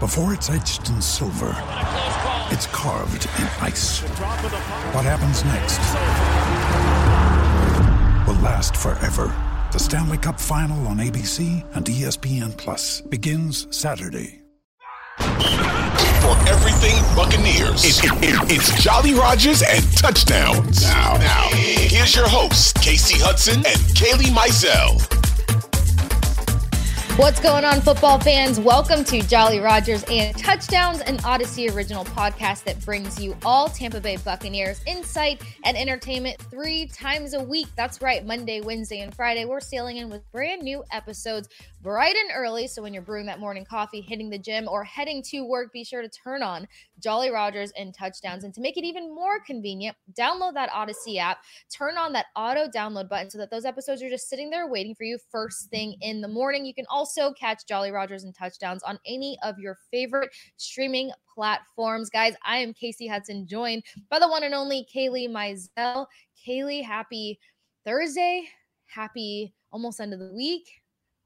Before it's etched in silver, it's carved in ice. What happens next will last forever. The Stanley Cup Final on ABC and ESPN Plus begins Saturday. For everything Buccaneers, it- it- it- it's Jolly Rogers and touchdowns. Now, now, here's your hosts, Kasey Hudson and Kailey Mizelle. What's going on, football fans? Welcome to Jolly Rogers and Touchdowns, an Audacy original podcast that brings you all Tampa Bay Buccaneers insight and entertainment three times a week. That's right, Monday, Wednesday, and Friday. We're sailing in with brand new episodes bright and early. So when you're brewing that morning coffee, hitting the gym, or heading to work, be sure to turn on Jolly Rogers and Touchdowns. And to make it even more convenient, download that Audacy app, turn on that auto download button so that those episodes are just sitting there waiting for you first thing in the morning. You can also catch Jolly Rogers and Touchdowns on any of your favorite streaming platforms. Guys, I am Kasey Hudson, joined by the one and only Kailey Mizelle. Kailey, happy Thursday. Happy almost end of the week.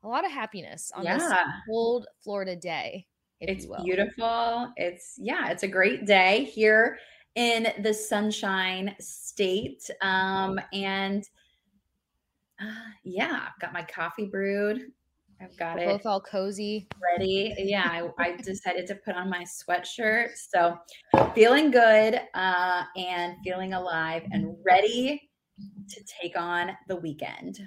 A lot of happiness on this Yeah. cold Florida day. It's beautiful. It's yeah, it's a great day here in the Sunshine State. Um, and uh, yeah, I've got my coffee brewed. I've got We're it both all cozy. ready. Yeah, I, I decided to put on my sweatshirt. So feeling good uh, and feeling alive and ready to take on the weekend.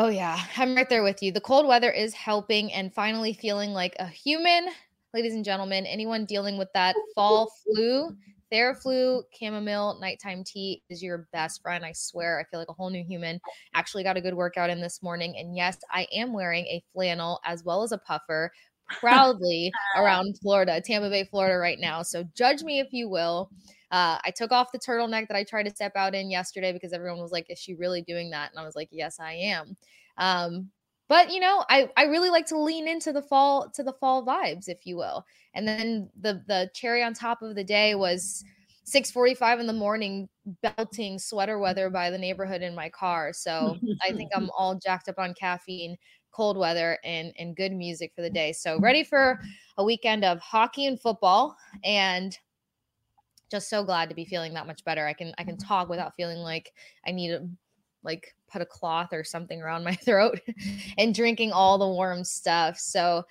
Oh, yeah. I'm right there with you. The cold weather is helping and finally feeling like a human. Ladies and gentlemen, anyone dealing with that fall flu, Theraflu chamomile nighttime tea is your best friend. I swear, I feel like a whole new human. Actually, got a good workout in this morning. And yes, I am wearing a flannel as well as a puffer proudly around Florida, Tampa Bay, Florida, right now. So judge me if you will. Uh, I took off the turtleneck that I tried to step out in yesterday because everyone was like, "Is she really doing that?" And I was like, "Yes, I am." Um, but you know, I I really like to lean into the fall to the fall vibes, if you will. And then the the cherry on top of the day was 6:45 in the morning, belting sweater weather by the neighborhood in my car. So I think I'm all jacked up on caffeine, cold weather, and and good music for the day. So ready for a weekend of hockey and football, and just so glad to be feeling that much better. I can I can talk without feeling like I need to like put a cloth or something around my throat and drinking all the warm stuff. So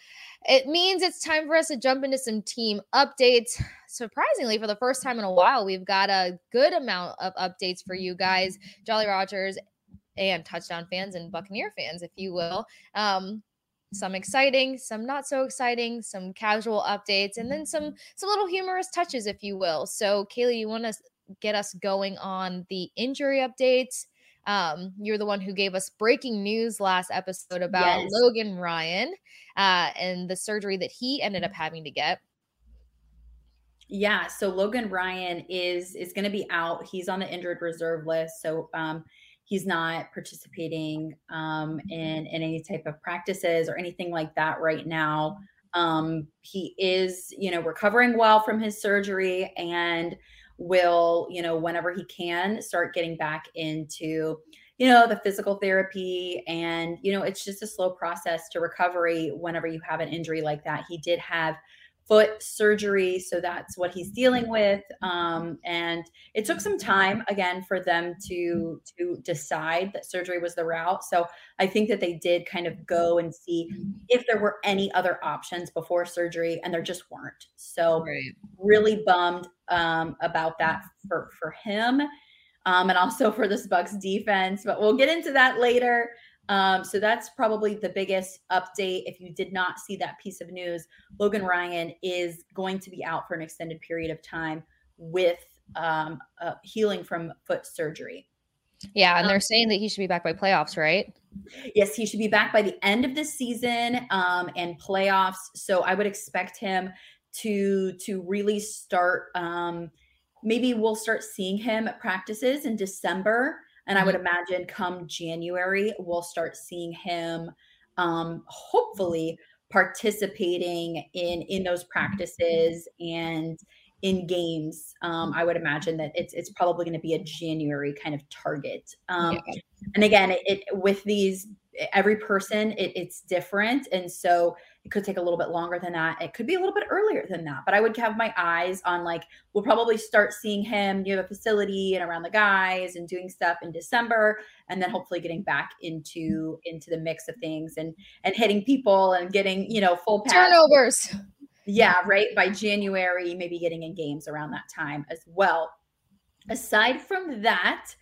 it means it's time for us to jump into some team updates. Surprisingly, for the first time in a while, we've got a good amount of updates for you guys, Jolly Rogers and touchdown fans and Buccaneer fans, if you will. Um, some exciting, some not so exciting, some casual updates, and then some some little humorous touches, if you will. So, Kailey, you want to get us going on the injury updates? Um, you're the one who gave us breaking news last episode about Yes. Logan Ryan uh, and the surgery that he ended up having to get. Yeah, so Logan Ryan is is going to be out. He's on the injured reserve list, so um, he's not participating um, in, in any type of practices or anything like that right now. Um, he is, you know, recovering well from his surgery and will, you know, whenever he can, start getting back into, you know, the physical therapy. And you know, it's just a slow process to recovery whenever you have an injury like that. He did have foot surgery. So that's what he's dealing with. Um, and it took some time again for them to to decide that surgery was the route. So I think that they did kind of go and see if there were any other options before surgery, and there just weren't. So right. really bummed um, about that for for him. Um, and also for this Bucks defense, but we'll get into that later. Um, so that's probably the biggest update. If you did not see that piece of news, Logan Ryan is going to be out for an extended period of time with um, uh, healing from foot surgery. Yeah, and they're um, saying that he should be back by playoffs, right? Yes, he should be back by the end of the season um, and playoffs. So I would expect him to to really start. Um, maybe we'll start seeing him at practices in December and I would mm-hmm. imagine come January, we'll start seeing him um, hopefully participating in in those practices and in games. Um, I would imagine that it's it's probably going to be a January kind of target. Um, yeah. And again, it, it, with these every person it, it's different, and so it could take a little bit longer than that. It could be a little bit earlier than that, but I would have my eyes on like we'll probably start seeing him near the facility and around the guys and doing stuff in December, and then hopefully getting back into into the mix of things and and hitting people and getting you know full pass. turnovers. Yeah, right. By January, maybe getting in games around that time as well. Aside from that,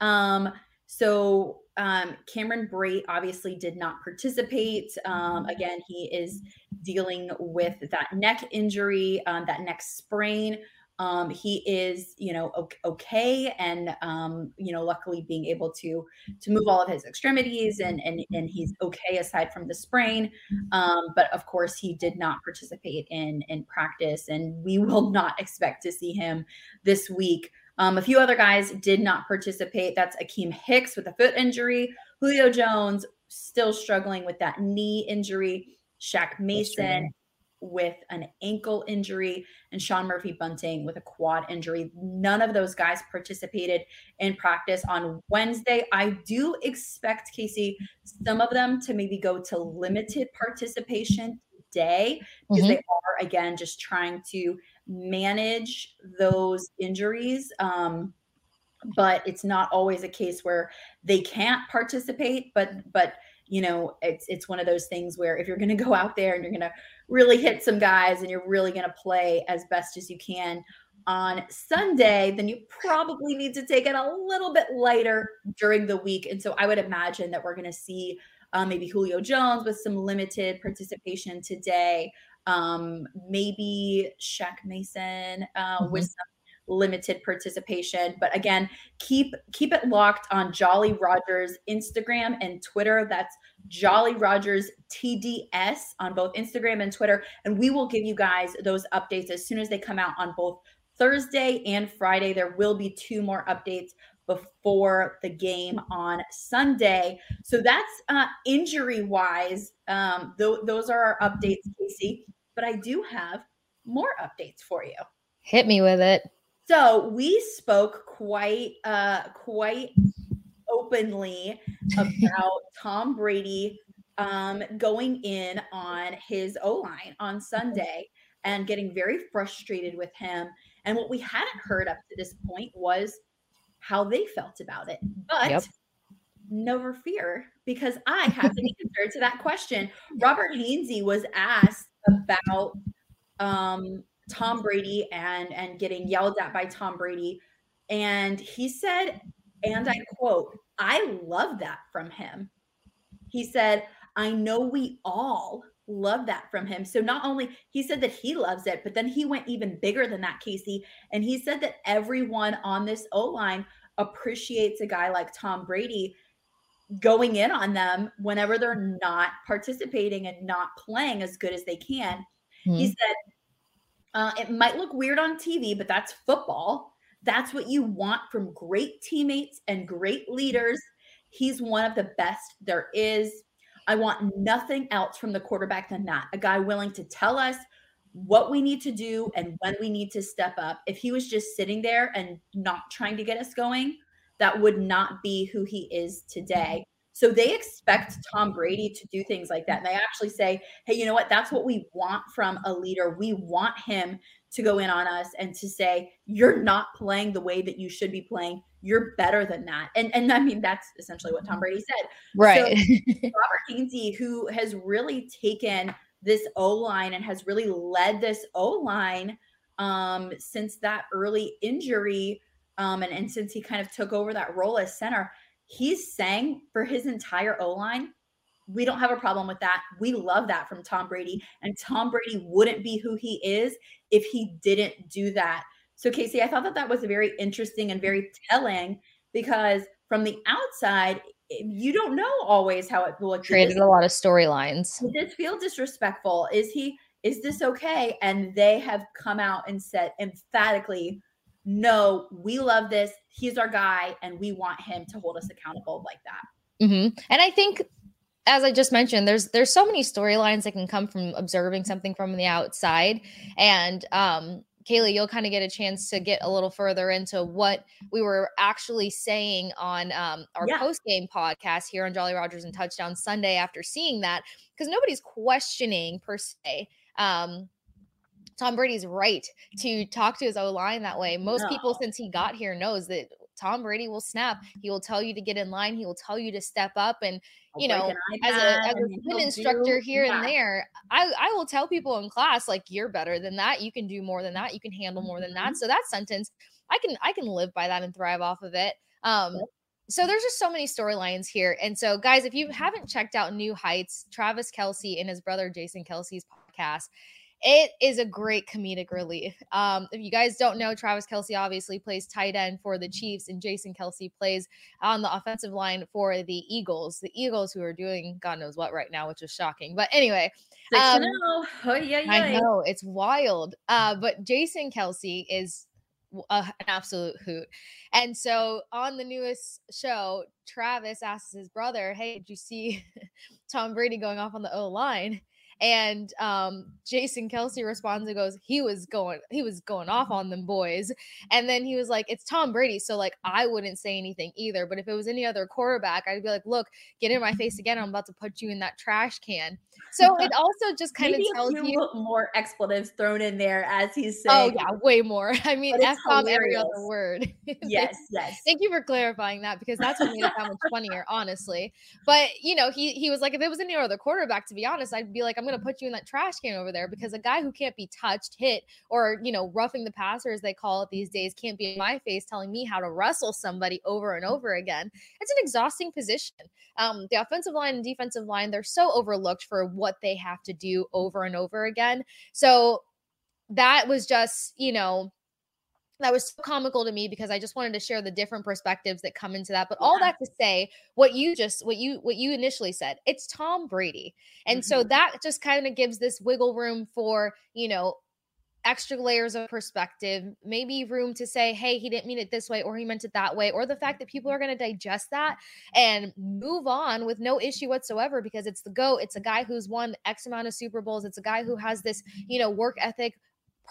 um, so um, Cameron Brate obviously did not participate. Um, again, he is dealing with that neck injury, um, that neck sprain. Um, he is, you know, okay, and um, you know, luckily being able to to move all of his extremities, and and and he's okay aside from the sprain. Um, but of course, he did not participate in in practice, and we will not expect to see him this week. Um, a few other guys did not participate. That's Akiem Hicks with a foot injury, Julio Jones still struggling with that knee injury, Shaq Mason with an ankle injury, and Sean Murphy Bunting with a quad injury. None of those guys participated in practice on Wednesday. I do expect, Kasey, some of them to maybe go to limited participation today because mm-hmm. they are, again, just trying to manage those injuries. Um, but it's not always a case where they can't participate. But but you know, it's it's one of those things where if you're going to go out there and you're going to really hit some guys and you're really going to play as best as you can on Sunday, then you probably need to take it a little bit lighter during the week. And so I would imagine that we're going to see uh, maybe Julio Jones with some limited participation today um, maybe Shaq Mason uh, mm-hmm. with some limited participation. But again, keep keep it locked on Jolly Rogers Instagram and Twitter. That's Jolly Rogers TDS on both Instagram and Twitter, and we will give you guys those updates as soon as they come out on both Thursday and Friday. There will be two more updates before the game on Sunday. So that's uh, injury wise. Um, th- those are our updates, Kasey. But I do have more updates for you. Hit me with it. So we spoke quite uh, quite openly about Tom Brady um, going in on his O line on Sunday and getting very frustrated with him. And what we hadn't heard up to this point was how they felt about it. But yep. never fear, because I have the answer to that question. Robert Hainsey was asked about um, Tom Brady and and getting yelled at by Tom Brady, and he said, and I quote, "I love that from him." He said, "I know we all." Love that from him. So not only he said that he loves it, but then he went even bigger than that, Kasey. And he said that everyone on this O line appreciates a guy like Tom Brady going in on them whenever they're not participating and not playing as good as they can. Mm-hmm. He said, uh, it might look weird on TV, but that's football. That's what you want from great teammates and great leaders. He's one of the best there is. I want nothing else from the quarterback than that. A guy willing to tell us what we need to do and when we need to step up. If he was just sitting there and not trying to get us going, that would not be who he is today. So they expect Tom Brady to do things like that. And they actually say, hey, you know what? That's what we want from a leader. We want him to go in on us and to say, you're not playing the way that you should be playing. You're better than that. And and I mean that's essentially what Tom Brady said. Right. So Robert Hainsey, who has really taken this O line and has really led this O line um, since that early injury, um, and, and since he kind of took over that role as center, he's saying for his entire O line, we don't have a problem with that. We love that from Tom Brady. And Tom Brady wouldn't be who he is if he didn't do that. So, Kasey, I thought that that was very interesting and very telling because from the outside, you don't know always how it will created a lot of storylines. Did this feel disrespectful? Is he is this okay? And they have come out and said emphatically, no, we love this. He's our guy, and we want him to hold us accountable like that. Mm-hmm. And I think, as I just mentioned, there's there's so many storylines that can come from observing something from the outside, and um, Kailey, you'll kind of get a chance to get a little further into what we were actually saying on um, our yeah. post game podcast here on Jolly Rogers and Touchdown Sunday after seeing that, because nobody's questioning per se um, Tom Brady's right to talk to his O line that way. Most no. people since he got here knows that Tom Brady will snap. He will tell you to get in line. He will tell you to step up. And you know, as a as a swim instructor do, here yeah. and there, I I will tell people in class like you're better than that. You can do more than that. You can handle more than that. Mm-hmm. So that sentence, I can I can live by that and thrive off of it. Um, so there's just so many storylines here. And so, guys, if you haven't checked out New Heights, Travis Kelce and his brother Jason Kelce's podcast, it is a great comedic relief. Um, if you guys don't know, Travis Kelce obviously plays tight end for the Chiefs, and Jason Kelce plays on the offensive line for the Eagles. The Eagles, who are doing God knows what right now, which is shocking. But anyway, um, oh, yeah, yeah. I know it's wild. Uh, but Jason Kelce is an absolute hoot. And so on the newest show, Travis asks his brother, Hey, did you see Tom Brady going off on the O line? And um, Jason Kelce responds and goes, he was going, he was going off on them boys. And then he was like, it's Tom Brady. So like I wouldn't say anything either. But if it was any other quarterback, I'd be like, look, get in my face again. I'm about to put you in that trash can. So it also just kind of tells you more expletives thrown in there as he's oh, saying. Oh yeah, way more. I mean, f bomb every other word. yes, yes. Thank you for clarifying that because that's what made it that much funnier, honestly. But you know, he he was like, if it was any other quarterback, to be honest, I'd be like, I'm going to put you in that trash can over there because a guy who can't be touched, hit, or, you know, roughing the passer, as they call it these days, can't be in my face telling me how to wrestle somebody over and over again. It's an exhausting position. Um, the offensive line and defensive line, they're so overlooked for what they have to do over and over again. So that was just, you know, that was so comical to me because I just wanted to share the different perspectives that come into that. But all that to say, what you just what you what you initially said, it's Tom Brady. And mm-hmm. so that just kind of gives this wiggle room for, you know, extra layers of perspective, maybe room to say, hey, he didn't mean it this way or he meant it that way, or the fact that people are going to digest that and move on with no issue whatsoever because it's the GOAT. It's a guy who's won X amount of Super Bowls. It's a guy who has this, you know, work ethic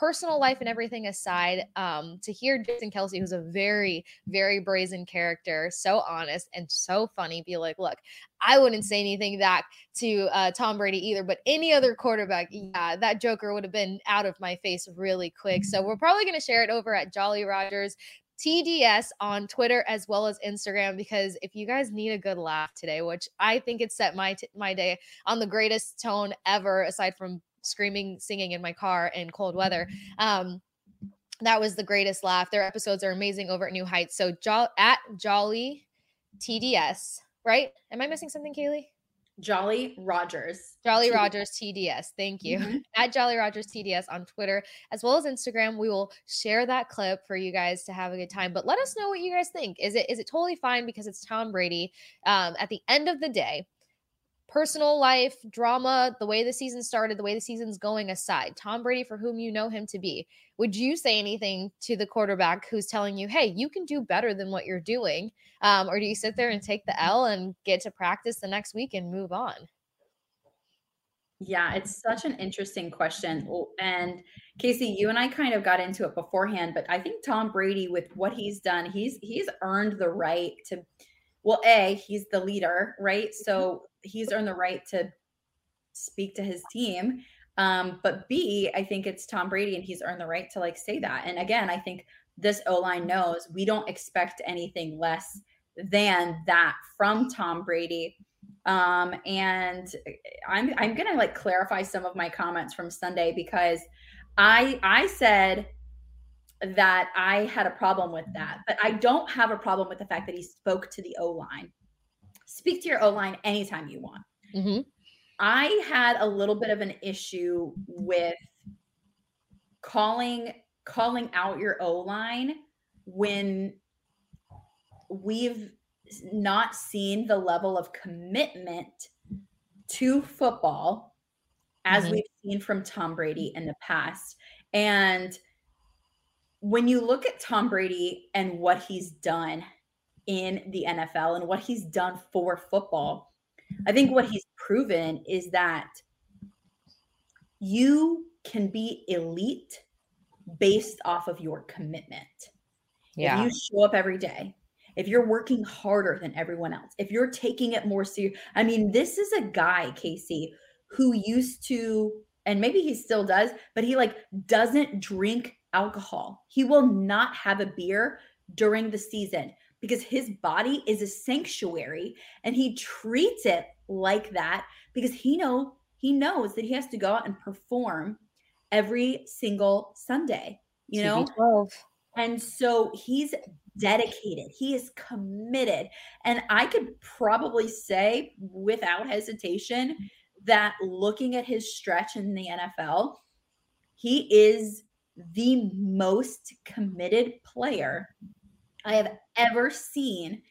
personal life and everything aside, um, to hear Jason Kelce, who's a very, very brazen character, so honest and so funny, be like, look, I wouldn't say anything back to uh, Tom Brady either, but any other quarterback, yeah, that Joker would have been out of my face really quick. So we're probably going to share it over at Jolly Rogers. TDS on Twitter as well as Instagram because if you guys need a good laugh today, which I think it set my t- my day on the greatest tone ever aside from screaming, singing in my car in cold weather. Um, that was the greatest laugh. Their episodes are amazing over at New Heights. So jo- at Jolly TDS, right? Am I missing something, Kailey? Jolly Rogers. Jolly TDS. Rogers TDS. Thank you. Mm-hmm. At Jolly Rogers TDS on Twitter as well as Instagram. We will share that clip for you guys to have a good time. But let us know what you guys think. Is it is it totally fine because it's Tom Brady? Um, at the end of the day, personal life, drama, the way the season started, the way the season's going aside, Tom Brady, for whom you know him to be, would you say anything to the quarterback who's telling you, hey, you can do better than what you're doing? Um, or do you sit there and take the L and get to practice the next week and move on? Yeah, it's such an interesting question. And Kasey, you and I kind of got into it beforehand, but I think Tom Brady, with what he's done, he's he's earned the right to well, A, he's the leader, right? So he's earned the right to speak to his team. Um, but B, I think it's Tom Brady and he's earned the right to like say that. And again, I think this O line knows we don't expect anything less than that from Tom Brady. Um, and I'm I'm gonna like clarify some of my comments from Sunday because I I said that I had a problem with that, but I don't have a problem with the fact that he spoke to the O line. Speak to your O line anytime you want. Mm-hmm. I had a little bit of an issue with calling calling out your O line when we've not seen the level of commitment to football as mm-hmm. we've seen from Tom Brady in the past. And when you look at Tom Brady and what he's done in the NFL and what he's done for football, I think what he's proven is that you can be elite based off of your commitment. Yeah. If you show up every day, if you're working harder than everyone else, if you're taking it more serious. I mean, this is a guy, Kasey, who used to, and maybe he still does, but he like doesn't drink alcohol. He will not have a beer during the season because his body is a sanctuary and he treats it like that because he know he knows that he has to go out and perform every single Sunday, you know? 12. And so he's dedicated. He is committed. And I could probably say without hesitation that looking at his stretch in the NFL, he is the most committed player I have ever seen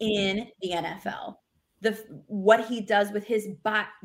in the NFL. The what he does with his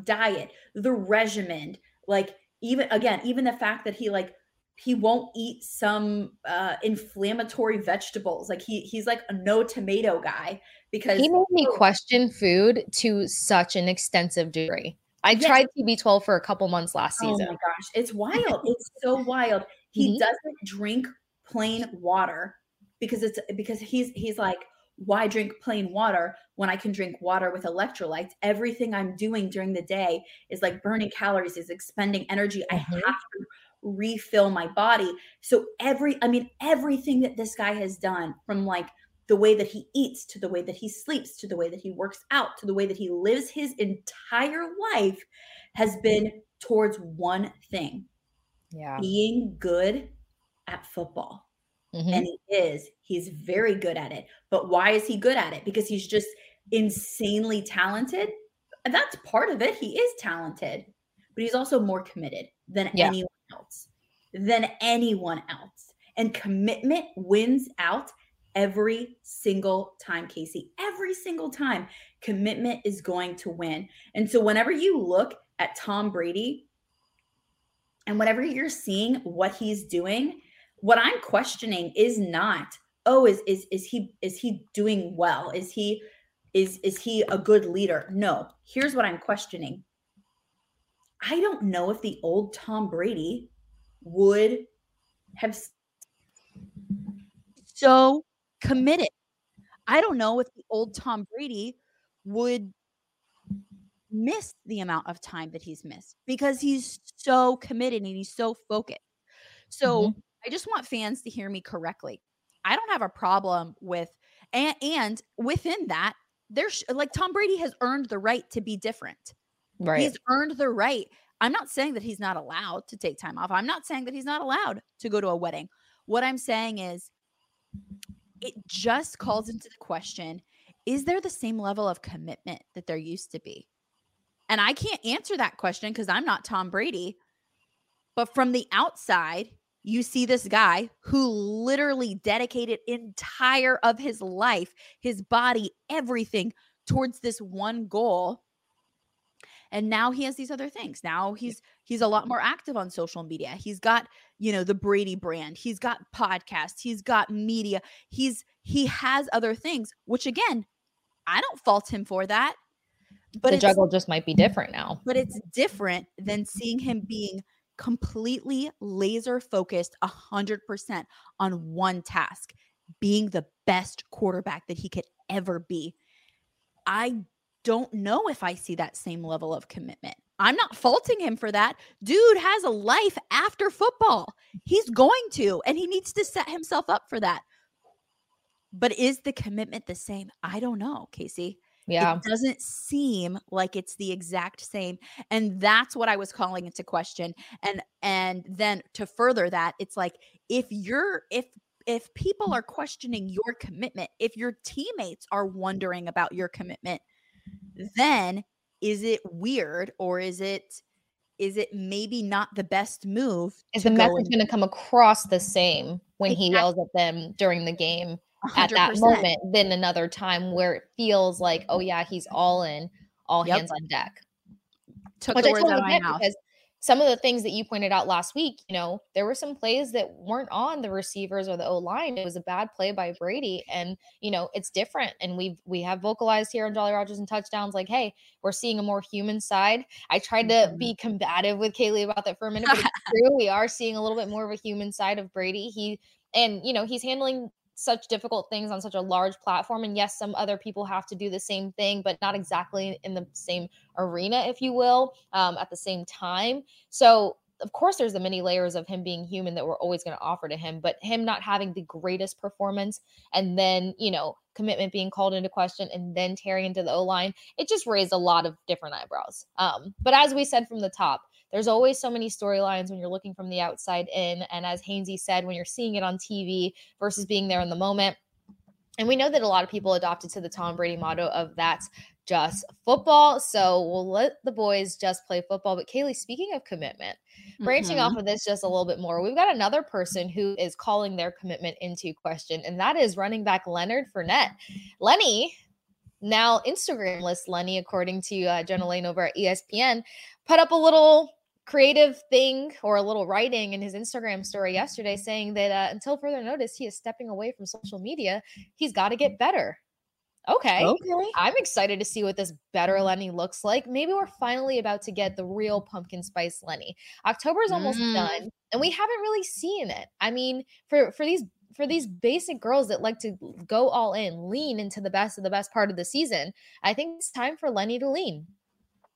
diet, the regimen, like even again, even the fact that he like he won't eat some uh inflammatory vegetables. Like he he's like a no tomato guy because he made me question food to such an extensive degree. I yes. tried TB12 for a couple months last season. Oh my gosh, it's wild. it's so wild. He mm-hmm. doesn't drink plain water because it's because he's he's like why drink plain water when I can drink water with electrolytes? Everything I'm doing during the day is like burning calories, is expending energy. Mm-hmm. I have to refill my body. So every I mean everything that this guy has done from like the way that he eats to the way that he sleeps to the way that he works out to the way that he lives his entire life has been towards one thing yeah. being good at football. Mm-hmm. And he is. He's very good at it. But why is he good at it? Because he's just insanely talented. And that's part of it. He is talented, but he's also more committed than yeah. anyone else. Than anyone else. And commitment wins out every single time, Kasey. Every single time, commitment is going to win. And so, whenever you look at Tom Brady and whenever you're seeing what he's doing, what I'm questioning is not, oh, is is is he is he doing well? Is he is is he a good leader? No. Here's what I'm questioning. I don't know if the old Tom Brady would have so committed. I don't know if the old Tom Brady would miss the amount of time that he's missed because he's so committed and he's so focused. So mm-hmm. I just want fans to hear me correctly. I don't have a problem with and and within that there's like Tom Brady has earned the right to be different. Right. He's earned the right. I'm not saying that he's not allowed to take time off. I'm not saying that he's not allowed to go to a wedding. What I'm saying is it just calls into the question is there the same level of commitment that there used to be? And I can't answer that question because I'm not Tom Brady. But from the outside, you see this guy who literally dedicated entire of his life, his body, everything towards this one goal. And now he has these other things. Now he's he's a lot more active on social media. He's got, you know, the Brady brand. He's got podcasts. He's got media. He's he has other things, which again, I don't fault him for that. But the juggle just might be different now. But it's different than seeing him being completely laser focused 100% on one task, being the best quarterback that he could ever be. I don't know if I see that same level of commitment. I'm not faulting him for that. Dude has a life after football. He's going to, and he needs to set himself up for that. But is the commitment the same? I don't know, Kasey. Yeah. It doesn't seem like it's the exact same. And that's what I was calling into question. And and then to further that, it's like if you're if if people mm-hmm. are questioning your commitment, if your teammates are wondering about your commitment, then is it weird or is it is it maybe not the best move? Is the message going to come across the same when exactly. he yells at them during the game 100%. At that moment than another time where it feels like, oh yeah, he's all in, all yep. hands on deck. Took Which the words out of my mouth. Because some of the things that you pointed out last week, you know, there were some plays that weren't on the receivers or the O line. It was a bad play by Brady, and you know, it's different. And we've we have vocalized here on Jolly Rogers and touchdowns, like, hey, we're seeing a more human side. I tried to mm-hmm. be combative with Kailey about that for a minute, but it's true. We are seeing a little bit more of a human side of Brady. He and you know, he's handling such difficult things on such a large platform and yes some other people have to do the same thing but not exactly in the same arena if you will um, at the same time. So of course there's the many layers of him being human that we're always going to offer to him but him not having the greatest performance and then you know commitment being called into question and then tearing into the o line it just raised a lot of different eyebrows. Um, but as we said from the top there's always so many storylines when you're looking from the outside in. And as Hainsey said, when you're seeing it on TV versus being there in the moment. And we know that a lot of people adopted to the Tom Brady motto of that's just football. So we'll let the boys just play football. But Kailey, speaking of commitment, branching mm-hmm. off of this just a little bit more, we've got another person who is calling their commitment into question, and that is running back Leonard Fournette. Lenny, now Instagram list Lenny, according to uh, Jenna Laine over at ESPN, put up a little creative thing or a little writing in his Instagram story yesterday saying that uh, until further notice, he is stepping away from social media. He's got to get better. Okay. Okay. I'm excited to see what this better Lenny looks like. Maybe we're finally about to get the real pumpkin spice Lenny. October is almost mm. done and we haven't really seen it. I mean, for for these for these basic girls that like to go all in, lean into the best of the best part of the season, I think it's time for Lenny to lean.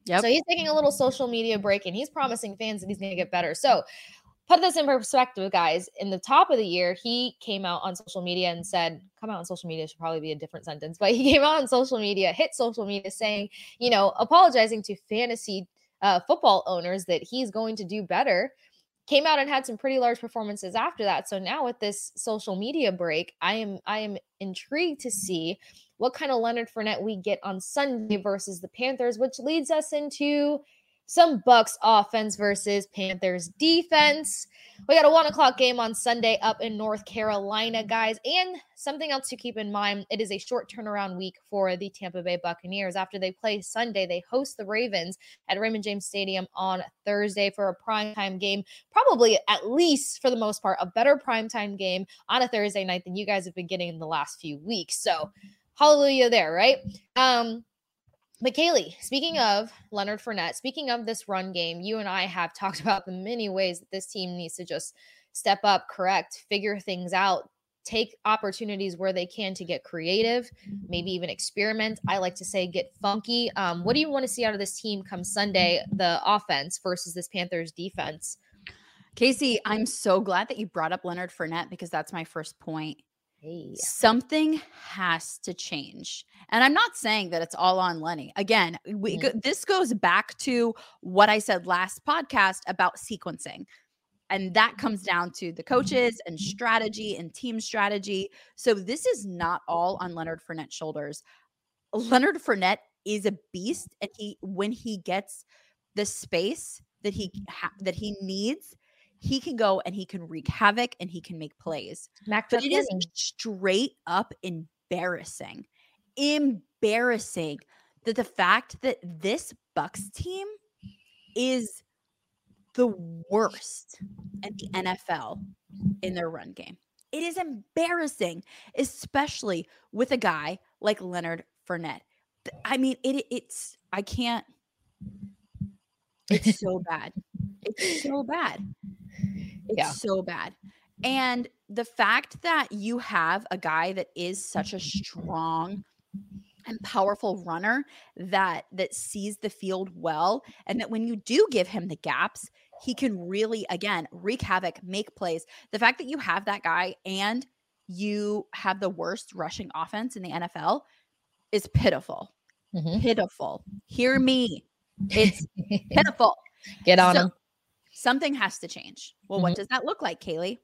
Yep. So he's taking a little social media break and he's promising fans that he's going to get better. So put this in perspective, guys. In the top of the year, he came out on social media and said, come out on social media should probably be a different sentence, but he came out on social media, hit social media saying, you know, apologizing to fantasy uh, football owners that he's going to do better came out and had some pretty large performances after that. So now with this social media break, I am I am intrigued to see what kind of Leonard Fournette we get on Sunday versus the Panthers, which leads us into some Bucks offense versus Panthers defense. We got a one o'clock game on Sunday up in North Carolina, guys. And something else to keep in mind it is a short turnaround week for the Tampa Bay Buccaneers. After they play Sunday, they host the Ravens at Raymond James Stadium on Thursday for a primetime game. Probably, at least for the most part, a better primetime game on a Thursday night than you guys have been getting in the last few weeks. So, hallelujah there, right? Um, but Kailey, speaking of Leonard Fournette, speaking of this run game, you and I have talked about the many ways that this team needs to just step up, correct, figure things out, take opportunities where they can to get creative, maybe even experiment. I like to say get funky. Um, what do you want to see out of this team come Sunday, the offense versus this Panthers defense? Kasey, I'm so glad that you brought up Leonard Fournette because that's my first point. Hey. Something has to change. And I'm not saying that it's all on Lenny. Again, we, mm-hmm. this goes back to what I said last podcast about sequencing. And that comes down to the coaches and strategy and team strategy. So this is not all on Leonard Fournette's shoulders. Leonard Fournette is a beast, and he when he gets the space that he ha- that he needs, he can go and he can wreak havoc and he can make plays. Mac but it is straight up embarrassing, embarrassing that the fact that this Bucks team is the worst in the NFL in their run game. It is embarrassing, especially with a guy like Leonard Fournette. I mean, it it's I can't. It's so bad. It's so bad. It's yeah. so bad. And the fact that you have a guy that is such a strong and powerful runner that that sees the field well and that when you do give him the gaps he can really again wreak havoc make plays the fact that you have that guy and you have the worst rushing offense in the NFL is pitiful mm-hmm. pitiful hear me it's pitiful get on so, him something has to change well mm-hmm. what does that look like kailey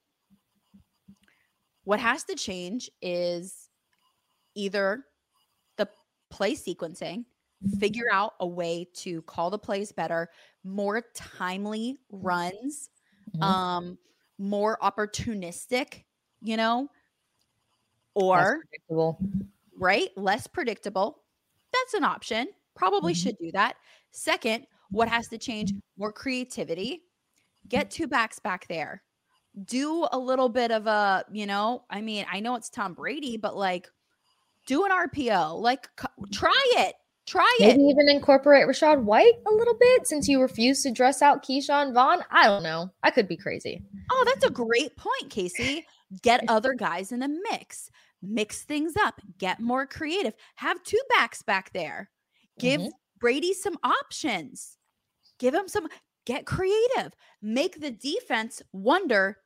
what has to change is either the play sequencing, figure out a way to call the plays better, more timely runs, mm-hmm. um, more opportunistic, you know, or right, less predictable. That's an option. Probably mm-hmm. should do that. Second, what has to change? More creativity. Get two backs back there. Do a little bit of a, you know, I mean, I know it's Tom Brady, but like do an RPO. Like, try it. Try Maybe it. Maybe even incorporate Rachaad White a little bit since you refuse to dress out Ke'Shawn Vaughn. I don't know. I could be crazy. Oh, that's a great point, Kasey. Get other guys in the mix. Mix things up. Get more creative. Have two backs back there. Give mm-hmm. Brady some options. Give him some. Get creative. Make the defense wonder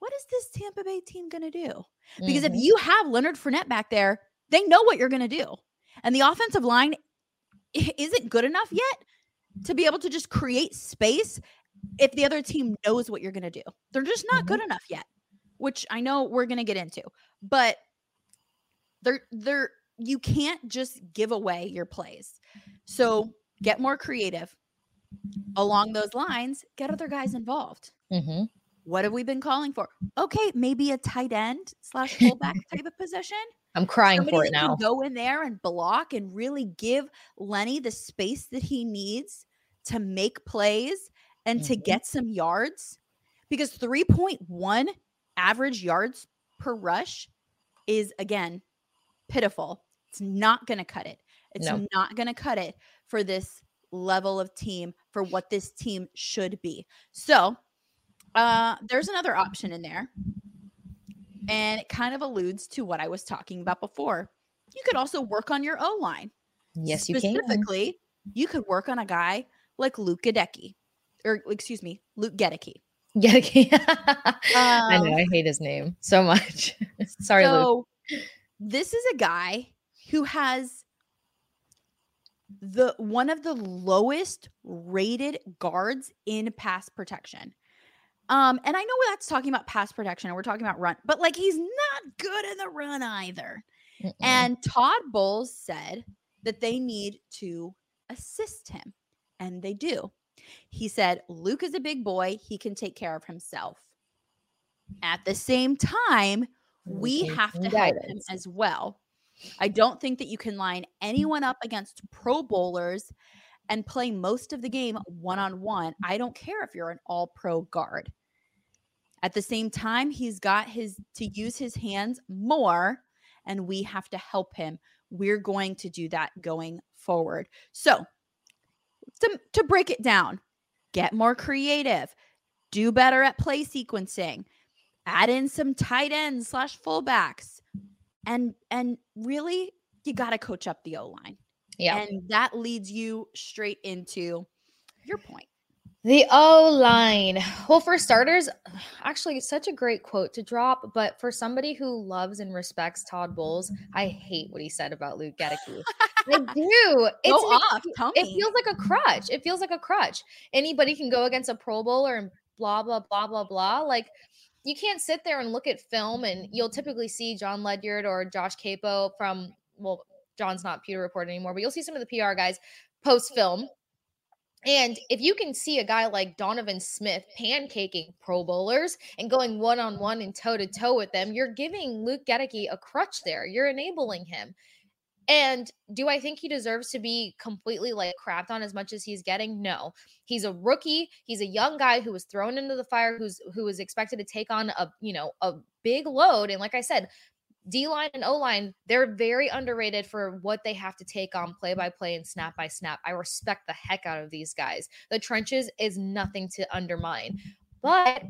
what is this Tampa Bay team going to do? Because mm-hmm. if you have Leonard Fournette back there, they know what you're going to do. And the offensive line isn't good enough yet to be able to just create space if the other team knows what you're going to do. They're just not mm-hmm. good enough yet, which I know we're going to get into. But they're they're you can't just give away your plays. So get more creative. Along those lines, get other guys involved. Mm-hmm. What have we been calling for? Okay, maybe a tight end slash fullback type of position. I'm crying Somebody for it now. Go in there and block and really give Lenny the space that he needs to make plays and mm-hmm. to get some yards because 3.1 average yards per rush is again pitiful. It's not going to cut it. It's no. not going to cut it for this level of team for what this team should be. So, uh there's another option in there and it kind of alludes to what I was talking about before. You could also work on your O line. Yes, you can. Specifically, you could work on a guy like Luke Gadecki, or excuse me, Luke Goedeke. Goedeke. um, I know. I hate his name so much. Sorry, so, Luke. This is a guy who has the one of the lowest rated guards in pass protection. Um, and I know that's talking about pass protection and we're talking about run, but like he's not good in the run either. Mm-mm. And Todd Bowles said that they need to assist him, and they do. He said, Luke is a big boy, he can take care of himself. At the same time, we have to help him as well. I don't think that you can line anyone up against pro bowlers and play most of the game one on one. I don't care if you're an all pro guard. At the same time, he's got his to use his hands more, and we have to help him. We're going to do that going forward. So, to, to break it down, get more creative, do better at play sequencing, add in some tight ends slash fullbacks, and and really you got to coach up the O line. Yeah, and that leads you straight into your point. The O line. Well, for starters, actually, such a great quote to drop. But for somebody who loves and respects Todd Bowles, I hate what he said about Luke Goedeke. I do. It's go off. Tell it feels like a crutch. It feels like a crutch. Anybody can go against a Pro Bowler and blah blah blah blah blah. Like you can't sit there and look at film, and you'll mm-hmm. typically see Jon Ledyard or Josh Queipo from well, Jon's not Pewter Report anymore, but you'll see some of the PR guys post film and if you can see a guy like Donovan Smith pancaking Pro Bowlers and going one on one and toe to toe with them, you're giving Luke Goedeke a crutch there. You're enabling him. And do I think he deserves to be completely like crapped on as much as he's getting? No. He's a rookie. He's a young guy who was thrown into the fire, who's who was expected to take on a you know a big load. And like I said, D line and O line, they're very underrated for what they have to take on play by play and snap by snap. I respect the heck out of these guys. The trenches is nothing to undermine. But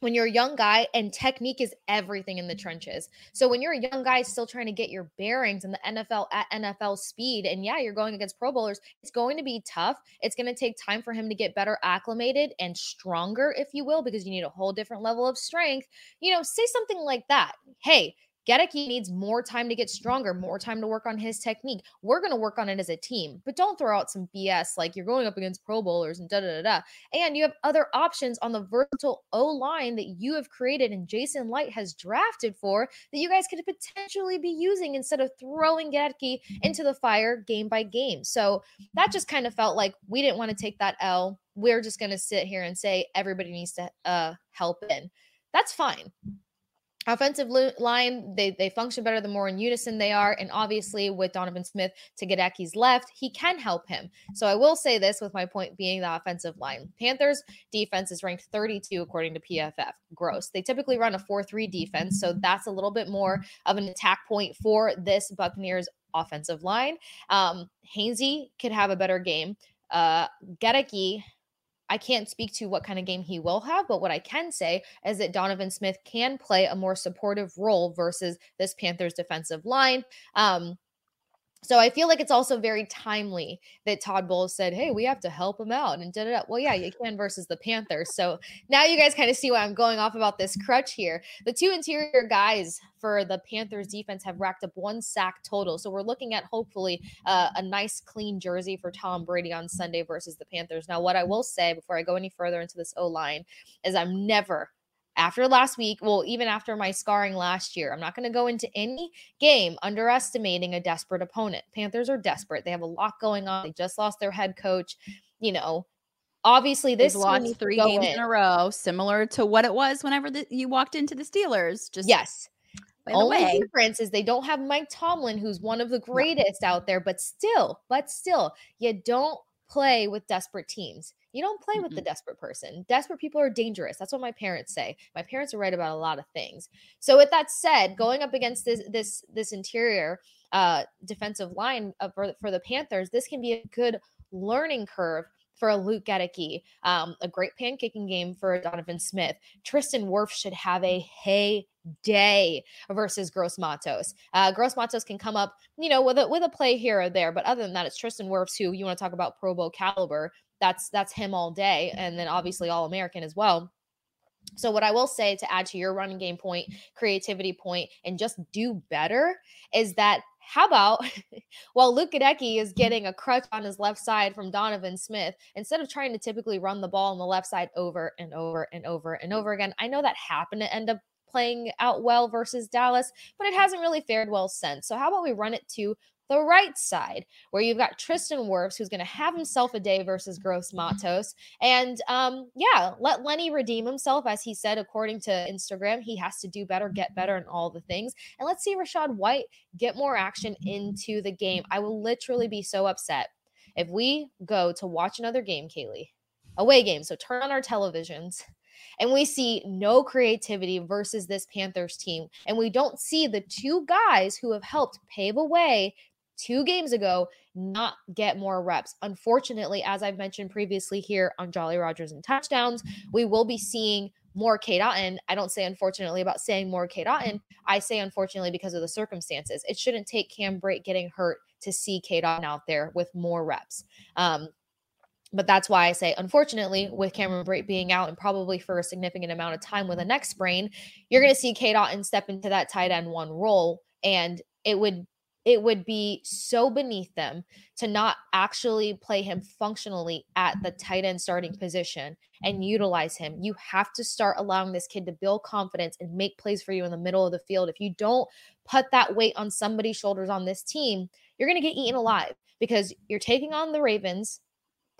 when you're a young guy and technique is everything in the mm-hmm. trenches. So when you're a young guy still trying to get your bearings in the NFL at NFL speed and yeah, you're going against pro bowlers, it's going to be tough. It's going to take time for him to get better acclimated and stronger if you will because you need a whole different level of strength. You know, say something like that. Hey, Goedeke needs more time to get stronger, more time to work on his technique. We're going to work on it as a team, but don't throw out some BS like you're going up against Pro Bowlers and da da da da. And you have other options on the versatile O line that you have created and Jason Licht has drafted for that you guys could potentially be using instead of throwing Goedeke into the fire game by game. So that just kind of felt like we didn't want to take that L. We're just going to sit here and say everybody needs to uh, help in. That's fine offensive line they they function better the more in unison they are and obviously with donovan smith to Goedeke's left he can help him. So i will say this with my point being the offensive line. Panthers defense is ranked 32 according to pff gross. They typically run a 4-3 defense so that's a little bit more of an attack point for this buccaneers offensive line. Um hainsey could have a better game. Uh Goedeke I can't speak to what kind of game he will have, but what I can say is that Donovan Smith can play a more supportive role versus this Panthers defensive line. Um, so I feel like it's also very timely that Todd Bowles said, "Hey, we have to help him out." And da da. Well, yeah, you can versus the Panthers. So now you guys kind of see why I'm going off about this crutch here. The two interior guys for the Panthers defense have racked up one sack total. So we're looking at hopefully uh, a nice clean jersey for Tom Brady on Sunday versus the Panthers. Now, what I will say before I go any further into this O line is I'm never after last week, well, even after my scarring last year, I'm not going to go into any game underestimating a desperate opponent. Panthers are desperate. They have a lot going on. They just lost their head coach. You know, obviously this They've lost three games in. in. a row, similar to what it was whenever the, you walked into the Steelers. Just yes. The Only way. difference is they don't have Mike Tomlin, who's one of the greatest out there, but still, but still, you don't play with desperate teams. You don't play with mm-hmm. the desperate person. Desperate people are dangerous. That's what my parents say. My parents are right about a lot of things. So with that said, going up against this this this interior uh defensive line uh, for for the Panthers, this can be a good learning curve for a Luke Goedeke, um, a great pan kicking game for Donovan Smith. Tristan Wirfs should have a heyday versus Gross Matos. Uh, Gross Matos can come up, you know, with a with a play here or there, but other than that, it's Tristan Wirfs who you want to talk about Pro Bowl caliber that's that's him all day and then obviously all American as well. So what I will say to add to your running game point, creativity point and just do better is that how about while Luke Goedeke is getting a crutch on his left side from Donovan Smith, instead of trying to typically run the ball on the left side over and over and over and over again, I know that happened to end up playing out well versus Dallas, but it hasn't really fared well since. So how about we run it to the right side, where you've got Tristan Wirfs, who's going to have himself a day versus Gross Matos. And um, yeah, let Lenny redeem himself. As he said, according to Instagram, he has to do better, get better, and all the things. And let's see Rachaad White get more action into the game. I will literally be so upset if we go to watch another game, Kailey, away game. So turn on our televisions and we see no creativity versus this Panthers team. And we don't see the two guys who have helped pave a way two games ago not get more reps. Unfortunately, as I've mentioned previously here on Jolly Rogers and touchdowns, we will be seeing more Cade Otton. I don't say unfortunately about saying more Cade Otton. I say unfortunately because of the circumstances. It shouldn't take Cam Brate getting hurt to see Cade Otton out there with more reps. Um, but that's why I say, unfortunately, with Cameron Brate being out and probably for a significant amount of time with a neck sprain, you're going to see Cade Otton step into that tight end one role. And it would it would be so beneath them to not actually play him functionally at the tight end starting position and utilize him. You have to start allowing this kid to build confidence and make plays for you in the middle of the field. If you don't put that weight on somebody's shoulders on this team, you're going to get eaten alive because you're taking on the Ravens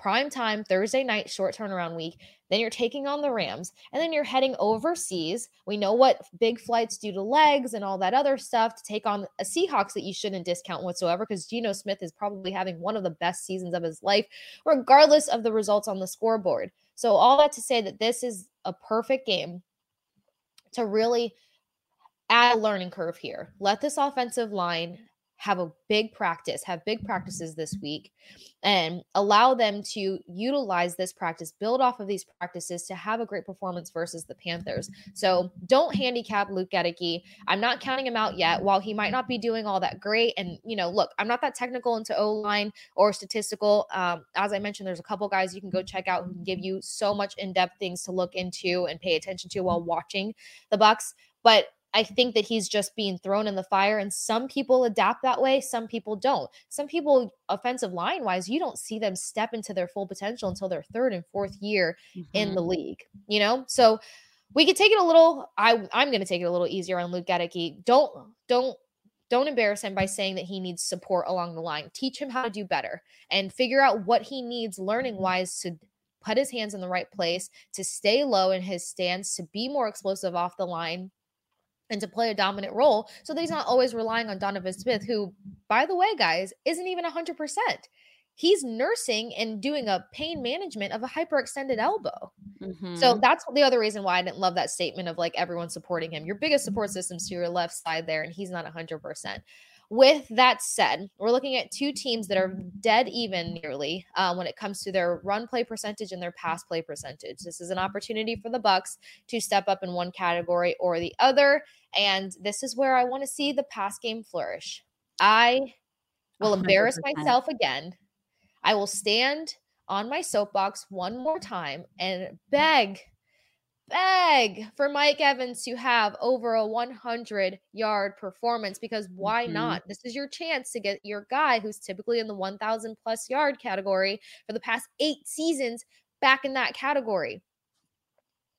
prime time Thursday night short turnaround week. Then you're taking on the Rams and then you're heading overseas. We know what big flights do to legs and all that other stuff to take on a Seahawks that you shouldn't discount whatsoever because Geno Smith is probably having one of the best seasons of his life, regardless of the results on the scoreboard. So, all that to say that this is a perfect game to really add a learning curve here. Let this offensive line have a big practice, have big practices this week, and allow them to utilize this practice, build off of these practices to have a great performance versus the Panthers. So don't handicap Luke Goedeke. I'm not counting him out yet. While he might not be doing all that great, and you know, look, I'm not that technical into O line or statistical. Um, as I mentioned, there's a couple guys you can go check out who can give you so much in depth things to look into and pay attention to while watching the Bucs. But I think that he's just being thrown in the fire. And some people adapt that way, some people don't. Some people, offensive line wise, you don't see them step into their full potential until their third and fourth year mm-hmm. in the league, you know? So we could take it a little, I, I'm going to take it a little easier on Luke Goedeke. Don't, don't, don't embarrass him by saying that he needs support along the line. Teach him how to do better and figure out what he needs learning wise to put his hands in the right place, to stay low in his stance, to be more explosive off the line, and to play a dominant role so that he's not always relying on Donovan Smith, who, by the way, guys, isn't even 100%. He's nursing and doing a pain management of a hyperextended elbow. Mm-hmm. So that's the other reason why I didn't love that statement of like everyone supporting him. Your biggest support system's to your left side there, and he's not 100%. With that said, we're looking at two teams that are dead even nearly uh, when it comes to their run play percentage and their pass play percentage. This is an opportunity for the Bucs to step up in one category or the other, and this is where I want to see the pass game flourish. I will 100%. embarrass myself again. I will stand on my soapbox one more time and beg beg for Mike Evans to have over a 100 yard performance because why mm-hmm. not? This is your chance to get your guy who's typically in the 1000 plus yard category for the past eight seasons back in that category.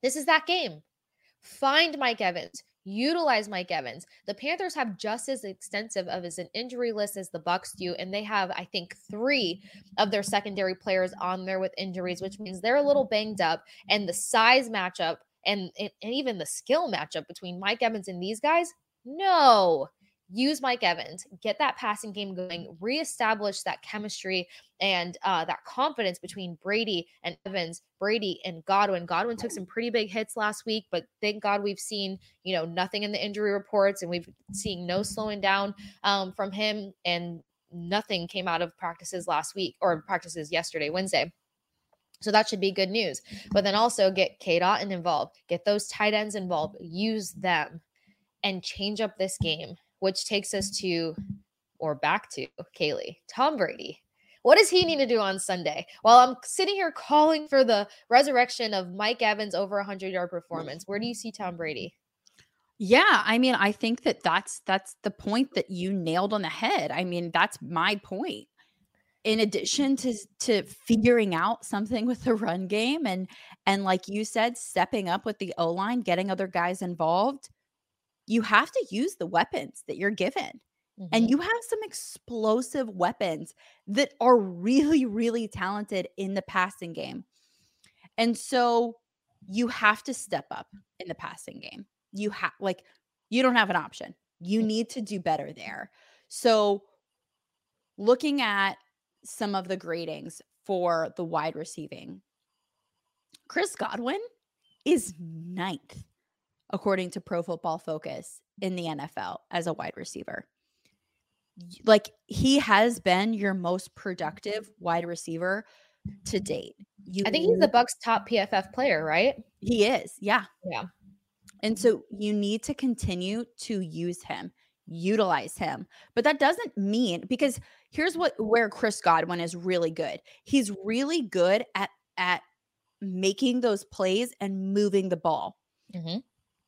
This is that game. Find Mike Evans. Utilize Mike Evans. The Panthers have just as extensive of as an injury list as the Bucs do, and they have, I think, three of their secondary players on there with injuries, which means they're a little banged up. And the size matchup and and even the skill matchup between Mike Evans and these guys, no. Use Mike Evans, get that passing game going, reestablish that chemistry and uh, that confidence between Brady and Evans, Brady and Godwin. Godwin took some pretty big hits last week, but thank God we've seen you know nothing in the injury reports, and we've seen no slowing down um, from him, and nothing came out of practices last week or practices yesterday, Wednesday. So that should be good news. But then also get Cade Otton involved, get those tight ends involved, use them and change up this game, which takes us to or back to Kailey, Tom Brady. What does he need to do on Sunday? While I'm sitting here calling for the resurrection of Mike Evans over a 100 yard performance, where do you see Tom Brady? Yeah, I mean, I think that that's that's the point that you nailed on the head. I mean, that's my point in addition to to figuring out something with the run game and and like you said stepping up with the O-line getting other guys involved you have to use the weapons that you're given mm-hmm. and you have some explosive weapons that are really really talented in the passing game and so you have to step up in the passing game you have like you don't have an option you need to do better there so looking at some of the gradings for the wide receiving. Chris Godwin is ninth, according to Pro Football Focus, in the NFL as a wide receiver. Like he has been your most productive wide receiver to date. You, I think he's the Bucs' top PFF player, right? He is, yeah, yeah. And so you need to continue to use him utilize him. But that doesn't mean because here's what where Chris Godwin is really good. He's really good at at making those plays and moving the ball. Mm-hmm.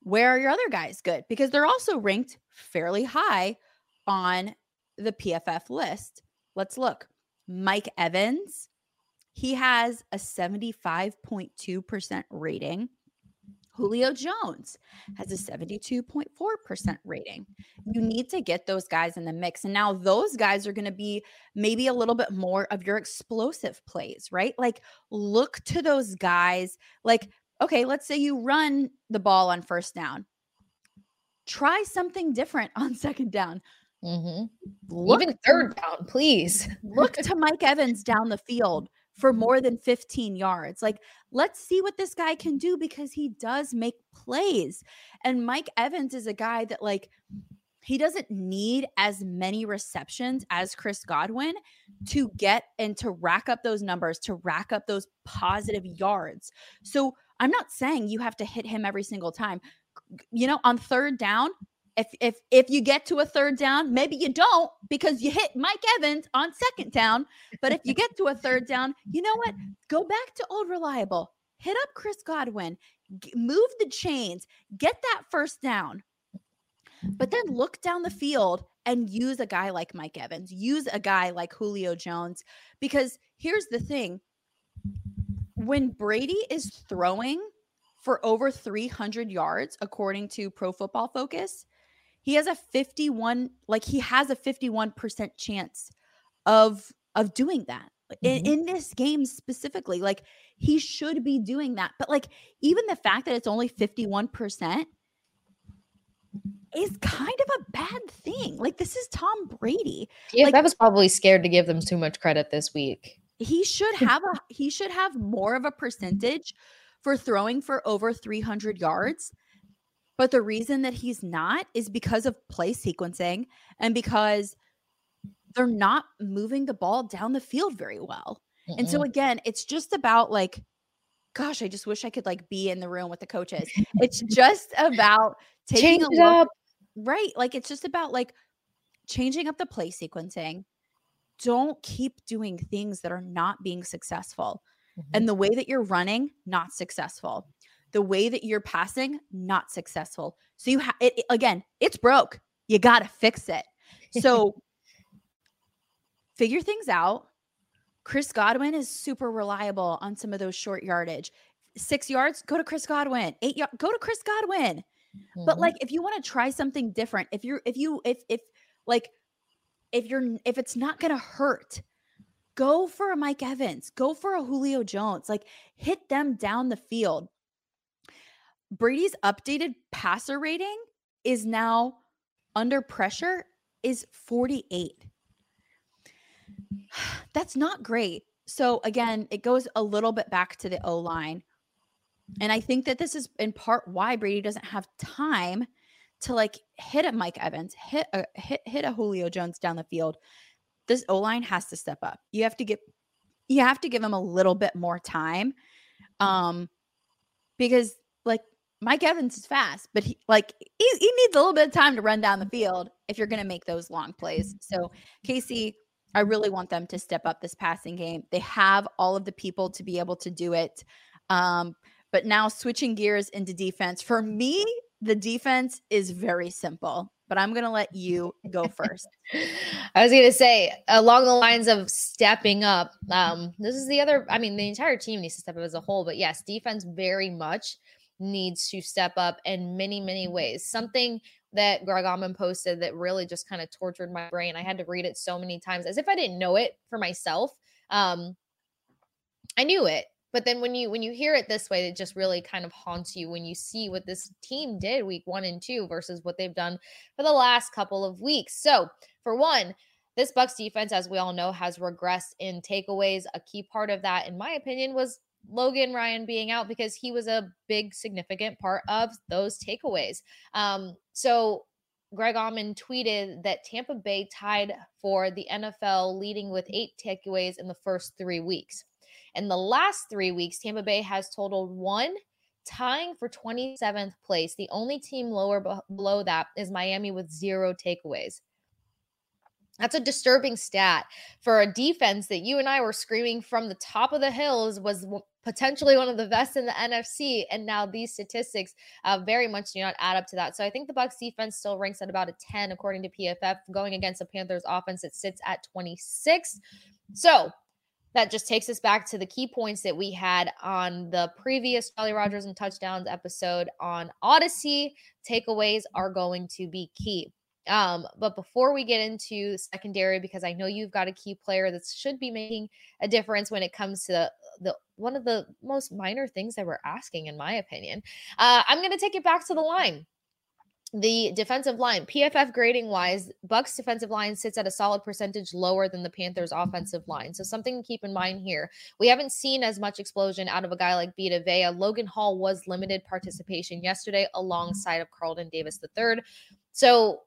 Where are your other guys good? Because they're also ranked fairly high on the PFF list. Let's look. Mike Evans, he has a 75.2% rating. Julio Jones has a 72.4% rating. You need to get those guys in the mix. And now those guys are going to be maybe a little bit more of your explosive plays, right? Like look to those guys. Like, okay, let's say you run the ball on first down. Try something different on second down. Mm-hmm. Look, Even third down, please. look to Mike Evans down the field for more than 15 yards. Like, let's see what this guy can do because he does make plays. And Mike Evans is a guy that, like, he doesn't need as many receptions as Chris Godwin to get and to rack up those numbers, to rack up those positive yards. So I'm not saying you have to hit him every single time. You know, on third down, if if if you get to a third down, maybe you don't because you hit Mike Evans on second down. But if you get to a third down, you know what? Go back to old reliable. Hit up Chris Godwin, move the chains, get that first down but then look down the field and use a guy like Mike Evans, use a guy like Julio Jones. Because here's the thing when Brady is throwing for over 300 yards, according to Pro Football Focus, he has a 51, like he has a 51% chance of of doing that. Mm-hmm. In, in this game specifically, like he should be doing that. But like even the fact that it's only 51%, is kind of a bad thing. Like this is Tom Brady. Yeah, like, that was probably scared to give them too much credit this week. He should have a he should have more of a percentage for throwing for over 300 yards. But the reason that he's not is because of play sequencing and because they're not moving the ball down the field very well. Mm-mm. And so again, it's just about like gosh, I just wish I could like be in the room with the coaches. It's just about taking Change a look. Up. Right. Like it's just about like changing up the play sequencing. Don't keep doing things that are not being successful. Mm-hmm. And the way that you're running, not successful. The way that you're passing, not successful. So you have it again, it's broke. You got to fix it. So figure things out. Chris Godwin is super reliable on some of those short yardage. Six yards, go to Chris Godwin. Eight yards, go to Chris Godwin. Mm-hmm. But like if you want to try something different, if you're if you if if like if you're if it's not gonna hurt, go for a Mike Evans, go for a Julio Jones, like hit them down the field. Brady's updated passer rating is now under pressure is 48. That's not great. So again, it goes a little bit back to the O line. And I think that this is in part why Brady doesn't have time to like hit a Mike Evans, hit a hit hit a Julio Jones down the field. This O line has to step up. You have to get you have to give him a little bit more time. Um because like Mike Evans is fast, but he like he, he needs a little bit of time to run down the field if you're gonna make those long plays. So Kasey, I really want them to step up this passing game. They have all of the people to be able to do it. Um, but now switching gears into defense, for me, the defense is very simple. But I'm going to let you go first. I was going to say, along the lines of stepping up, um, this is the other, I mean, the entire team needs to step up as a whole. But yes, defense very much needs to step up in many, many ways. Something that Greg Auman posted that really just kind of tortured my brain. I had to read it so many times as if I didn't know it for myself. Um, I knew it, but then when you when you hear it this way it just really kind of haunts you when you see what this team did week 1 and 2 versus what they've done for the last couple of weeks. So for one this bucs defense as we all know has regressed in takeaways. A key part of that in my opinion was Logan Ryan being out because he was a big significant part of those takeaways. Um so Greg Auman tweeted that Tampa Bay tied for the NFL leading with eight takeaways in the first three weeks. In the last three weeks, Tampa Bay has totaled one, tying for 27th place. The only team lower below that is Miami with zero takeaways. That's a disturbing stat for a defense that you and I were screaming from the top of the hills was potentially one of the best in the NFC. And now these statistics uh, very much do not add up to that. So I think the Bucs defense still ranks at about a 10 according to PFF. Going against the Panthers offense, it sits at 26. So that just takes us back to the key points that we had on the previous Jolly Rogers and Touchdowns episode on Audacy. Takeaways are going to be key. Um, but before we get into secondary, because I know you've got a key player that should be making a difference when it comes to the, the one of the most minor things that we're asking, in my opinion. Uh, I'm going to take it back to the line the defensive line pff grading wise bucs defensive line sits at a solid percentage lower than the panthers offensive line so something to keep in mind here we haven't seen as much explosion out of a guy like Vita Vea. Logan Hall was limited participation yesterday alongside of Carlton Davis III. So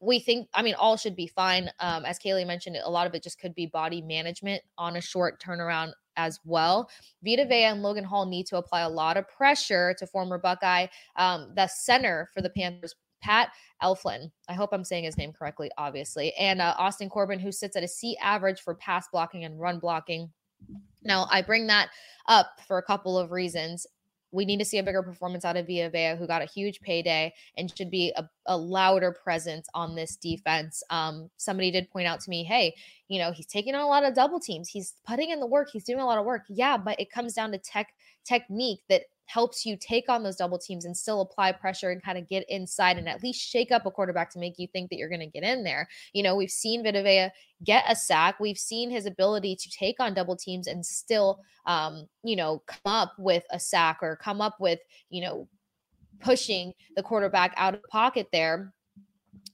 we think, I mean, all should be fine. Um, as Kailey mentioned, a lot of it just could be body management on a short turnaround as well. Vita Vea and Logan Hall need to apply a lot of pressure to former Buckeye, um, the center for the Panthers, Pat Elflein. I hope I'm saying his name correctly, obviously. And uh, Austin Corbin, who sits at a C average for pass blocking and run blocking. Now, I bring that up for a couple of reasons we need to see a bigger performance out of Vita Vea, who got a huge payday and should be a, a louder presence on this defense. Um, somebody did point out to me, hey, you know, he's taking on a lot of double teams. He's putting in the work. He's doing a lot of work. Yeah, but it comes down to tech technique that helps you take on those double teams and still apply pressure and kind of get inside and at least shake up a quarterback to make you think that you're going to get in there. You know, we've seen Vita Vea get a sack. We've seen his ability to take on double teams and still, um, you know, come up with a sack or come up with, you know, pushing the quarterback out of pocket there.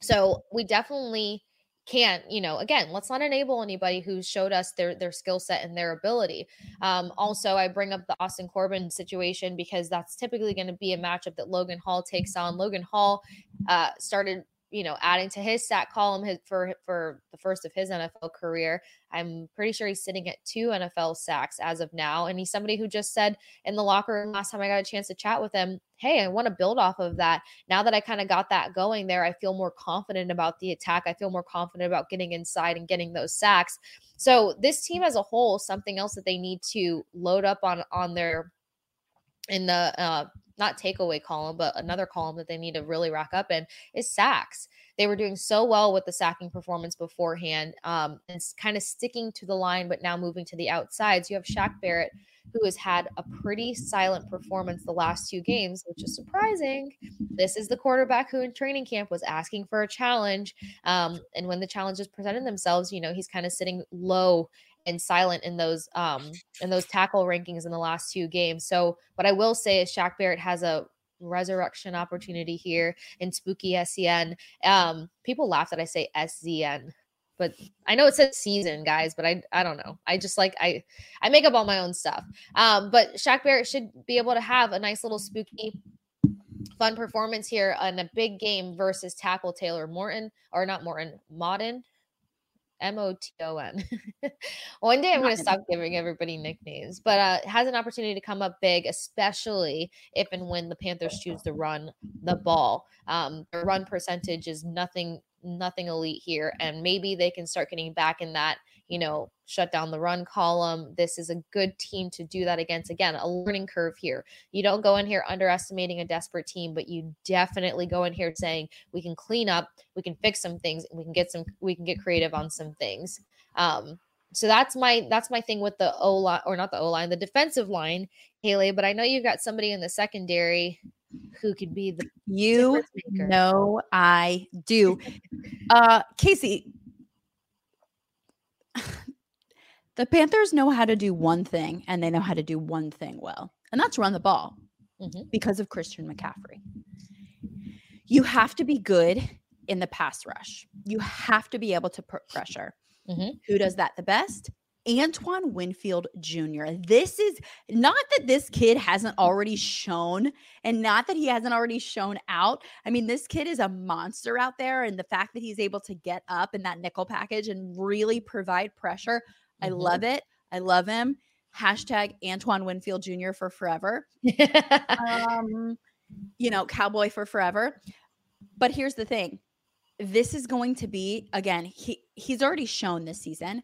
So we definitely can't you know again let's not enable anybody who showed us their their skill set and their ability. Um also i bring up the austin corbin situation because that's typically going to be a matchup that logan hall takes on. Logan hall uh started you know, adding to his sack column his, for for the first of his NFL career. I'm pretty sure he's sitting at two NFL sacks as of now, and he's somebody who just said in the locker room last time I got a chance to chat with him, "Hey, I want to build off of that. Now that I kind of got that going there, I feel more confident about the attack. I feel more confident about getting inside and getting those sacks." So this team as a whole, something else that they need to load up on on their in the uh, not takeaway column, but another column that they need to really rack up in is sacks. They were doing so well with the sacking performance beforehand um, and kind of sticking to the line, but now moving to the outsides. You have Shaq Barrett, who has had a pretty silent performance the last two games, which is surprising. This is the quarterback who in training camp was asking for a challenge. Um, and when the challenges presented themselves, you know, he's kind of sitting low and silent in those um in those tackle rankings in the last two games. So what I will say is Shaq Barrett has a resurrection opportunity here in spooky SEN. Um people laugh that I say SZN, but I know it says season, guys, but I I don't know. I just like I I make up all my own stuff. Um but Shaq Barrett should be able to have a nice little spooky fun performance here in a big game versus tackle Taylor Morton or not Morton, Moton. M O T O N. One day I'm going to stop giving everybody nicknames, but uh, has an opportunity to come up big, especially if and when the Panthers choose to run the ball. Um, the run percentage is nothing, nothing elite here, and maybe they can start getting back in that you know, shut down the run column. This is a good team to do that against. Again, a learning curve here. You don't go in here underestimating a desperate team, but you definitely go in here saying we can clean up, we can fix some things, and we can get some, we can get creative on some things. Um, so that's my that's my thing with the O line or not the O line, the defensive line, Haley. But I know you've got somebody in the secondary who could be the you know I do. uh Kasey, the Panthers know how to do one thing and they know how to do one thing well, and that's run the ball mm-hmm. because of Christian McCaffrey. You have to be good in the pass rush, you have to be able to put pressure. Mm-hmm. Who does that the best? Antoine Winfield Jr. This is not that this kid hasn't already shown and not that he hasn't already shown out. I mean, this kid is a monster out there. And the fact that he's able to get up in that nickel package and really provide pressure, I mm-hmm. love it. I love him. Hashtag Antoine Winfield Jr. for forever. um, you know, cowboy for forever. But here's the thing this is going to be again he he's already shown this season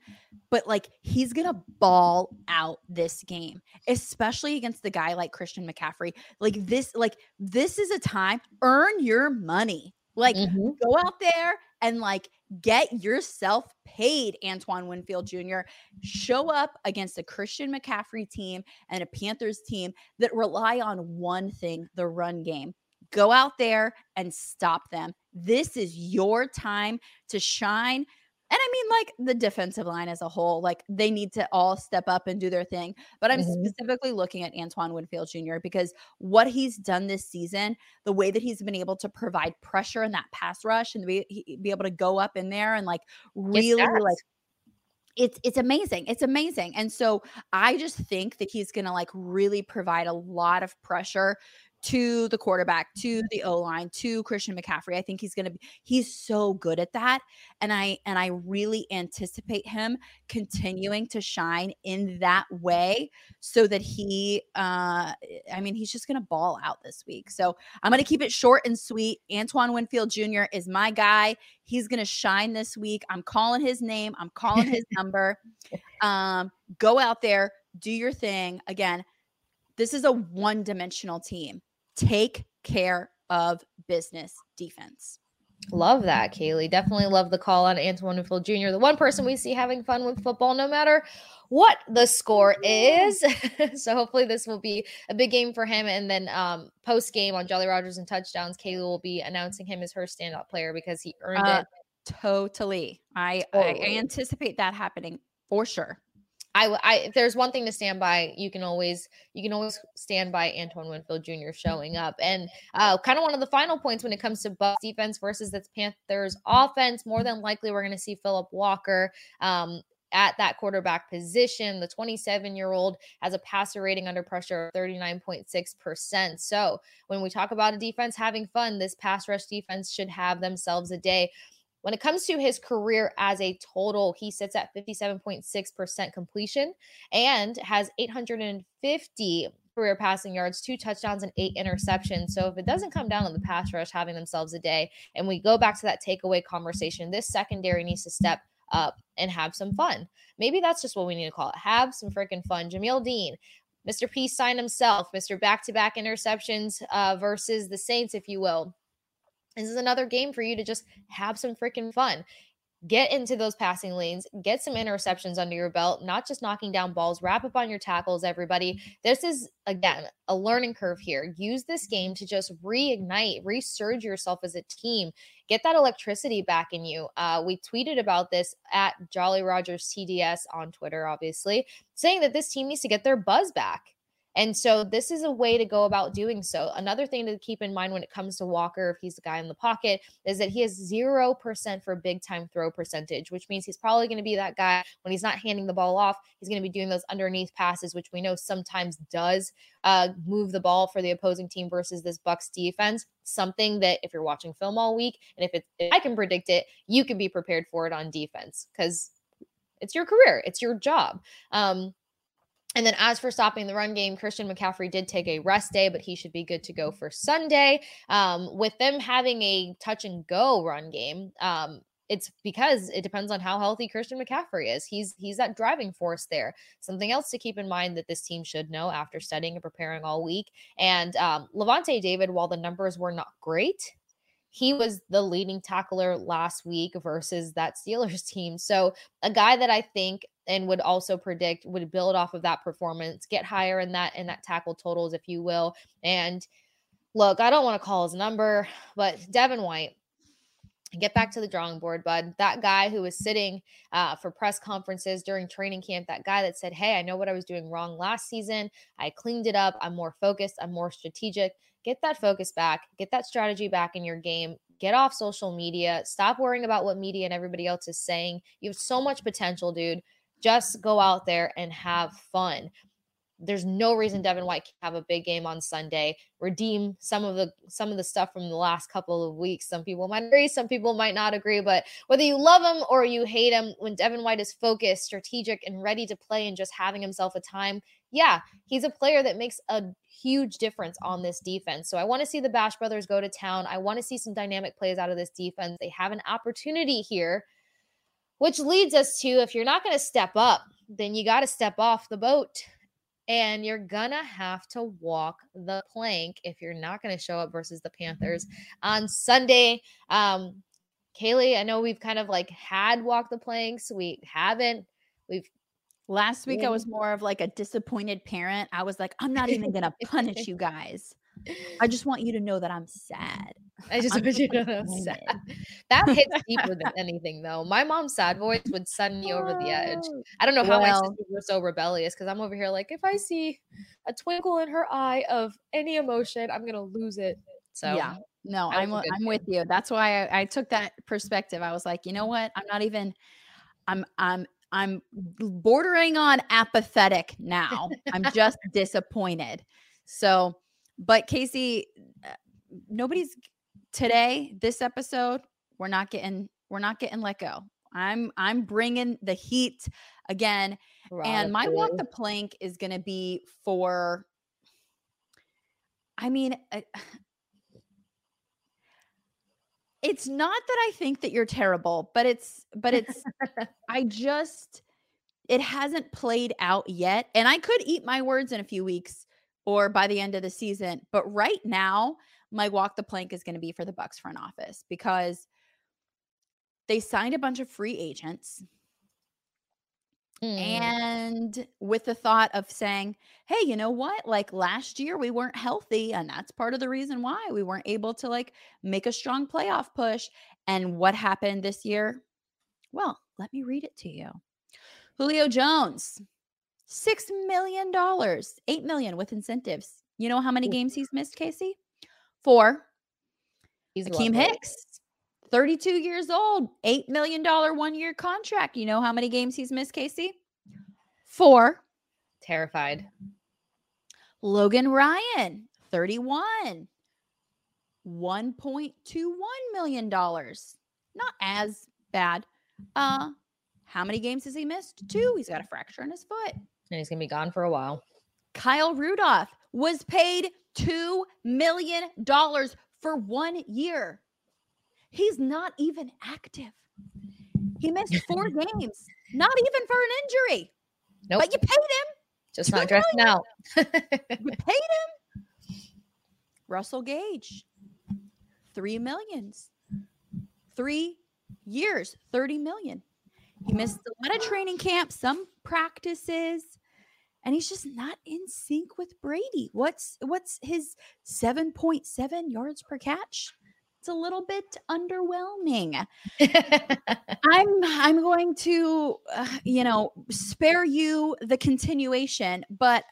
but like he's gonna ball out this game especially against the guy like christian mccaffrey like this like this is a time earn your money like mm-hmm. go out there and like get yourself paid antoine winfield jr mm-hmm. show up against a christian mccaffrey team and a panthers team that rely on one thing the run game Go out there and stop them. This is your time to shine. And I mean, like the defensive line as a whole, like they need to all step up and do their thing. But I'm mm-hmm. specifically looking at Antoine Winfield Jr. because what he's done this season, the way that he's been able to provide pressure in that pass rush and be, be able to go up in there and like really like it's it's amazing. It's amazing. And so I just think that he's going to like really provide a lot of pressure to the quarterback, to the O line, to Christian McCaffrey. I think he's going to be he's so good at that and I and I really anticipate him continuing to shine in that way so that he uh I mean he's just going to ball out this week. So I'm going to keep it short and sweet. Antoine Winfield Jr. is my guy. He's going to shine this week. I'm calling his name. I'm calling his number. Um go out there, do your thing. Again, this is a one-dimensional team take care of business defense. Love that, Kailey. Definitely love the call on Antoine Winfield Jr., the one person we see having fun with football, no matter what the score is. so hopefully this will be a big game for him. And then um, post game on Jolly Rogers and touchdowns, Kailey will be announcing him as her standout player because he earned uh, it. Totally. I, totally. I anticipate that happening for sure. I, I, if there's one thing to stand by, you can always, you can always stand by Antoine Winfield Jr. showing up. And uh, kind of one of the final points when it comes to Bucs defense versus the Panthers offense. More than likely, we're going to see Philip Walker. Um, at that quarterback position. The 27 year old has a passer rating under pressure of 39.6%. So, when we talk about a defense having fun, this pass rush defense should have themselves a day. When it comes to his career as a total, he sits at 57.6% completion and has 850 career passing yards, two touchdowns, and eight interceptions. So if it doesn't come down to the pass rush having themselves a day, and we go back to that takeaway conversation, this secondary needs to step up and have some fun. Maybe that's just what we need to call it. Have some freaking fun. Jamel Dean, Mr. Peace sign himself, Mr. Back to back interceptions uh, versus the Saints, if you will. This is another game for you to just have some freaking fun. Get into those passing lanes, get some interceptions under your belt, not just knocking down balls, wrap up on your tackles, everybody. This is, again, a learning curve here. Use this game to just reignite, resurge yourself as a team, get that electricity back in you. Uh, we tweeted about this at Jolly Rogers TDS on Twitter, obviously, saying that this team needs to get their buzz back. And so this is a way to go about doing so. Another thing to keep in mind when it comes to Walker, if he's the guy in the pocket, is that he has 0% for big time throw percentage, which means he's probably going to be that guy when he's not handing the ball off. He's going to be doing those underneath passes, which we know sometimes does uh, move the ball for the opposing team versus this Bucs defense. Something that if you're watching film all week, and if, it, if I can predict it, you can be prepared for it on defense because it's your career, it's your job. Um, and then as for stopping the run game, Christian McCaffrey did take a rest day, but he should be good to go for Sunday. Um, with them having a touch and go run game, um, it's because it depends on how healthy Christian McCaffrey is. He's he's that driving force there. Something else to keep in mind that this team should know after studying and preparing all week. And um, Lavonte David, while the numbers were not great, he was the leading tackler last week versus that Steelers team. So a guy that I think and would also predict would build off of that performance, get higher in that in that tackle totals, if you will. And look, I don't want to call his number, but Devin White, get back to the drawing board, bud. That guy who was sitting uh, for press conferences during training camp, that guy that said, Hey, I know what I was doing wrong last season. I cleaned it up. I'm more focused. I'm more strategic. Get that focus back. Get that strategy back in your game. Get off social media. Stop worrying about what media and everybody else is saying. You have so much potential, dude. Just go out there and have fun. There's no reason Devin White can have a big game on Sunday. Redeem some of the some of the stuff from the last couple of weeks. Some people might agree, some people might not agree, but whether you love him or you hate him, when Devin White is focused, strategic, and ready to play and just having himself a time, yeah, he's a player that makes a huge difference on this defense. So I want to see the Bash brothers go to town. I want to see some dynamic plays out of this defense. They have an opportunity here which leads us to if you're not going to step up, then you got to step off the boat and you're gonna have to walk the plank if you're not gonna show up versus the Panthers on Sunday. Um, Kailey, I know we've kind of like had walk the planks, we haven't. We've last week I was more of like a disappointed parent. I was like, I'm not even gonna punish you guys. I just want you to know that I'm sad. I just want you to know I'm sad. That hits deeper than anything, though. My mom's sad voice would send me over the edge. Oh, I don't know how well, my sisters were so rebellious because I'm over here like, if I see a twinkle in her eye of any emotion, I'm gonna lose it. So yeah, no, I'm I'm with you. That's why I, I took that perspective. I was like, you know what? I'm not even. I'm I'm I'm bordering on apathetic now. I'm just disappointed. So But Kasey, uh, nobody's today. This episode, we're not getting we're not getting let go. I'm I'm bringing the heat again, and my walk the plank is going to be for. I mean, uh, it's not that I think that you're terrible, but it's but it's I just it hasn't played out yet. And I could eat my words in a few weeks or by the end of the season. But right now, my walk the plank is going to be for the Bucs front office because they signed a bunch of free agents. Mm. And with the thought of saying, hey, you know what? Like last year we weren't healthy. And that's part of the reason why we weren't able to like make a strong playoff push. And what happened this year? Well, let me read it to you. Julio Jones, six million dollars, eight million with incentives. You know how many games he's missed, Kasey? Four. He's Akiem Hicks, 32 years old, eight million dollar one year contract. You know how many games he's missed, Kasey? Four. Terrified. Logan Ryan, 31. $1.21 million. Not as bad. Uh, how many games has he missed? Two. He's got a fracture in his foot. And he's going to be gone for a while. Kyle Rudolph was paid $2 million for one year. He's not even active. He missed four games, not even for an injury. Nope. But you paid him. Just not dressing out. you paid him. Russell Gage, three millions, three years, 30 million. He missed a lot of training camp, some practices, and he's just not in sync with Brady. What's what's his 7.7 yards per catch? It's a little bit underwhelming. I'm I'm going to uh, you know, spare you the continuation, but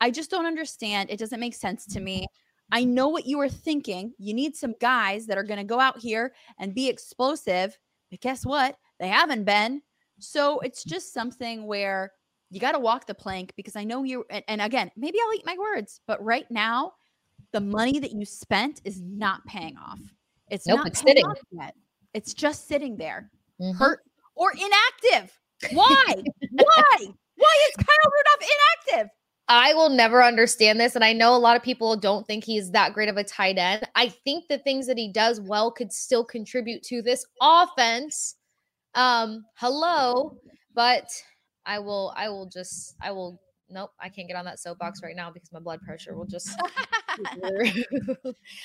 I just don't understand. It doesn't make sense to me. I know what you are thinking. You need some guys that are going to go out here and be explosive. But guess what? They haven't been. So it's just something where you got to walk the plank because I know you. And, and, again, maybe I'll eat my words, but right now, the money that you spent is not paying off. It's nope, not it's sitting. yet. It's just sitting there, mm-hmm. hurt or inactive. Why? Why? Why is Kyle Rudolph inactive? I will never understand this. And I know a lot of people don't think he's that great of a tight end. I think the things that he does well could still contribute to this offense. Um, hello, but I will, I will just, I will, nope, I can't get on that soapbox right now because my blood pressure will just. I,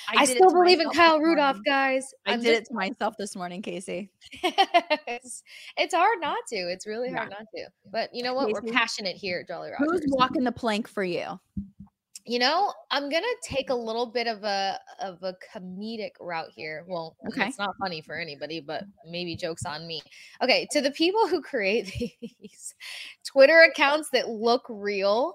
I still believe in Kyle Rudolph, guys. I I'm did just, it to myself this morning, Kasey. it's, it's hard not to. It's really hard yeah. not to. But you know what? Kasey, We're passionate here at Jolly Rogers. Who's walking the plank for you? You know, I'm gonna take a little bit of a of a comedic route here. Well, okay. it's not funny for anybody, but maybe jokes on me. Okay, to the people who create these Twitter accounts that look real,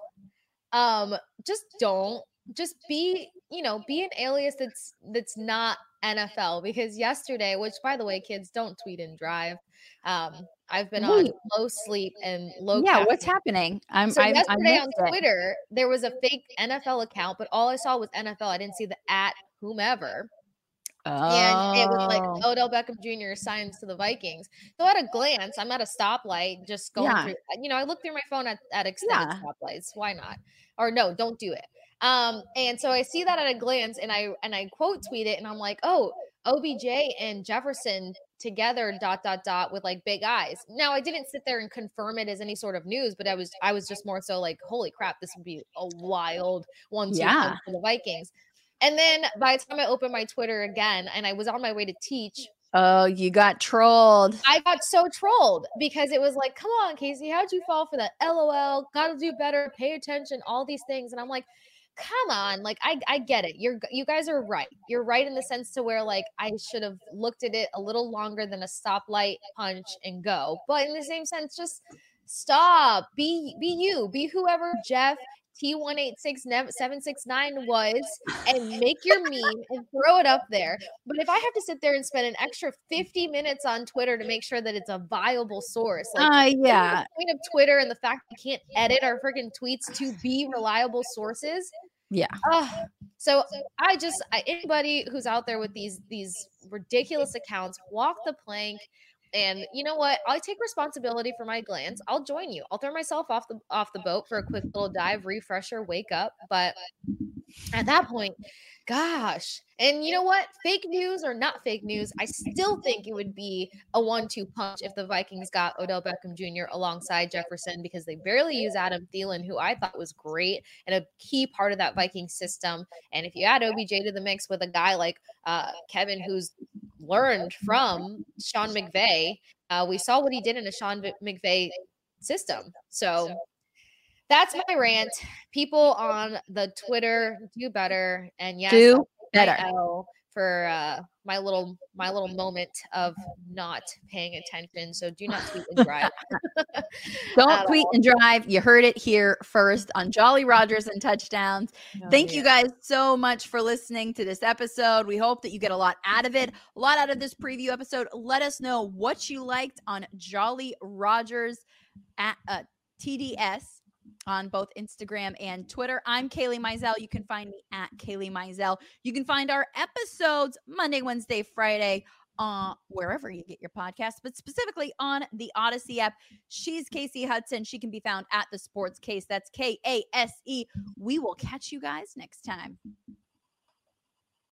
um, just don't just be, you know, be an alias that's that's not NFL because yesterday, which by the way, kids don't tweet and drive. Um, I've been on low sleep and low. Yeah, caffeine. what's happening? I'm. So I, yesterday on Twitter, it. there was a fake NFL account, but all I saw was NFL. I didn't see the at whomever. Oh. And it was like oh. Odell Beckham Jr. signs to the Vikings. So at a glance, I'm at a stoplight, just going yeah. through. You know, I look through my phone at, at extended yeah. stoplights. Why not? Or no, don't do it. Um, and so I see that at a glance, and I and I quote tweet it, and I'm like, oh, OBJ and Jefferson together dot dot dot with like big eyes. Now I didn't sit there and confirm it as any sort of news, but I was I was just more so like, holy crap, this would be a wild one two yeah. for the Vikings. And then by the time I opened my Twitter again and I was on my way to teach. Oh, you got trolled. I got so trolled because it was like, come on, Kasey, how'd you fall for that? LOL, gotta do better, pay attention, all these things. And I'm like, come on like i i get it you're you guys are right you're right in the sense to where like i should have looked at it a little longer than a stoplight punch and go but in the same sense just stop be be you be whoever jeff T186-769 was and make your meme and throw it up there. But if I have to sit there and spend an extra 50 minutes on Twitter to make sure that it's a viable source, like uh, yeah. the point of Twitter and the fact we can't edit our freaking tweets to be reliable sources, Yeah. Uh, so I just anybody who's out there with these these ridiculous accounts, walk the plank. And you know what? I take responsibility for my glands. I'll join you. I'll throw myself off the off the boat for a quick little dive, refresher, wake up. But at that point, gosh. And you know what? Fake news or not fake news, I still think it would be a one two punch if the Vikings got Odell Beckham Jr. alongside Jefferson because they barely use Adam Thielen, who I thought was great and a key part of that Viking system. And if you add OBJ to the mix with a guy like uh, Kevin, who's learned from Sean McVay, uh, we saw what he did in a Sean McVay system. So that's my rant. People on the Twitter do better, and yes, do better for uh, my little my little moment of not paying attention. So do not tweet and drive. Don't tweet all. and drive. You heard it here first on Jolly Rogers and touchdowns. Oh, Thank yeah. you guys so much for listening to this episode. We hope that you get a lot out of it, a lot out of this preview episode. Let us know what you liked on Jolly Rogers at uh, TDS on both Instagram and Twitter. I'm Kailey Mizelle. You can find me at Kailey Mizelle. You can find our episodes Monday, Wednesday, Friday uh, wherever you get your podcast, but specifically on the Audacy app. She's Kasey Hudson. She can be found at the Sports Kase. That's K A S E. We will catch you guys next time.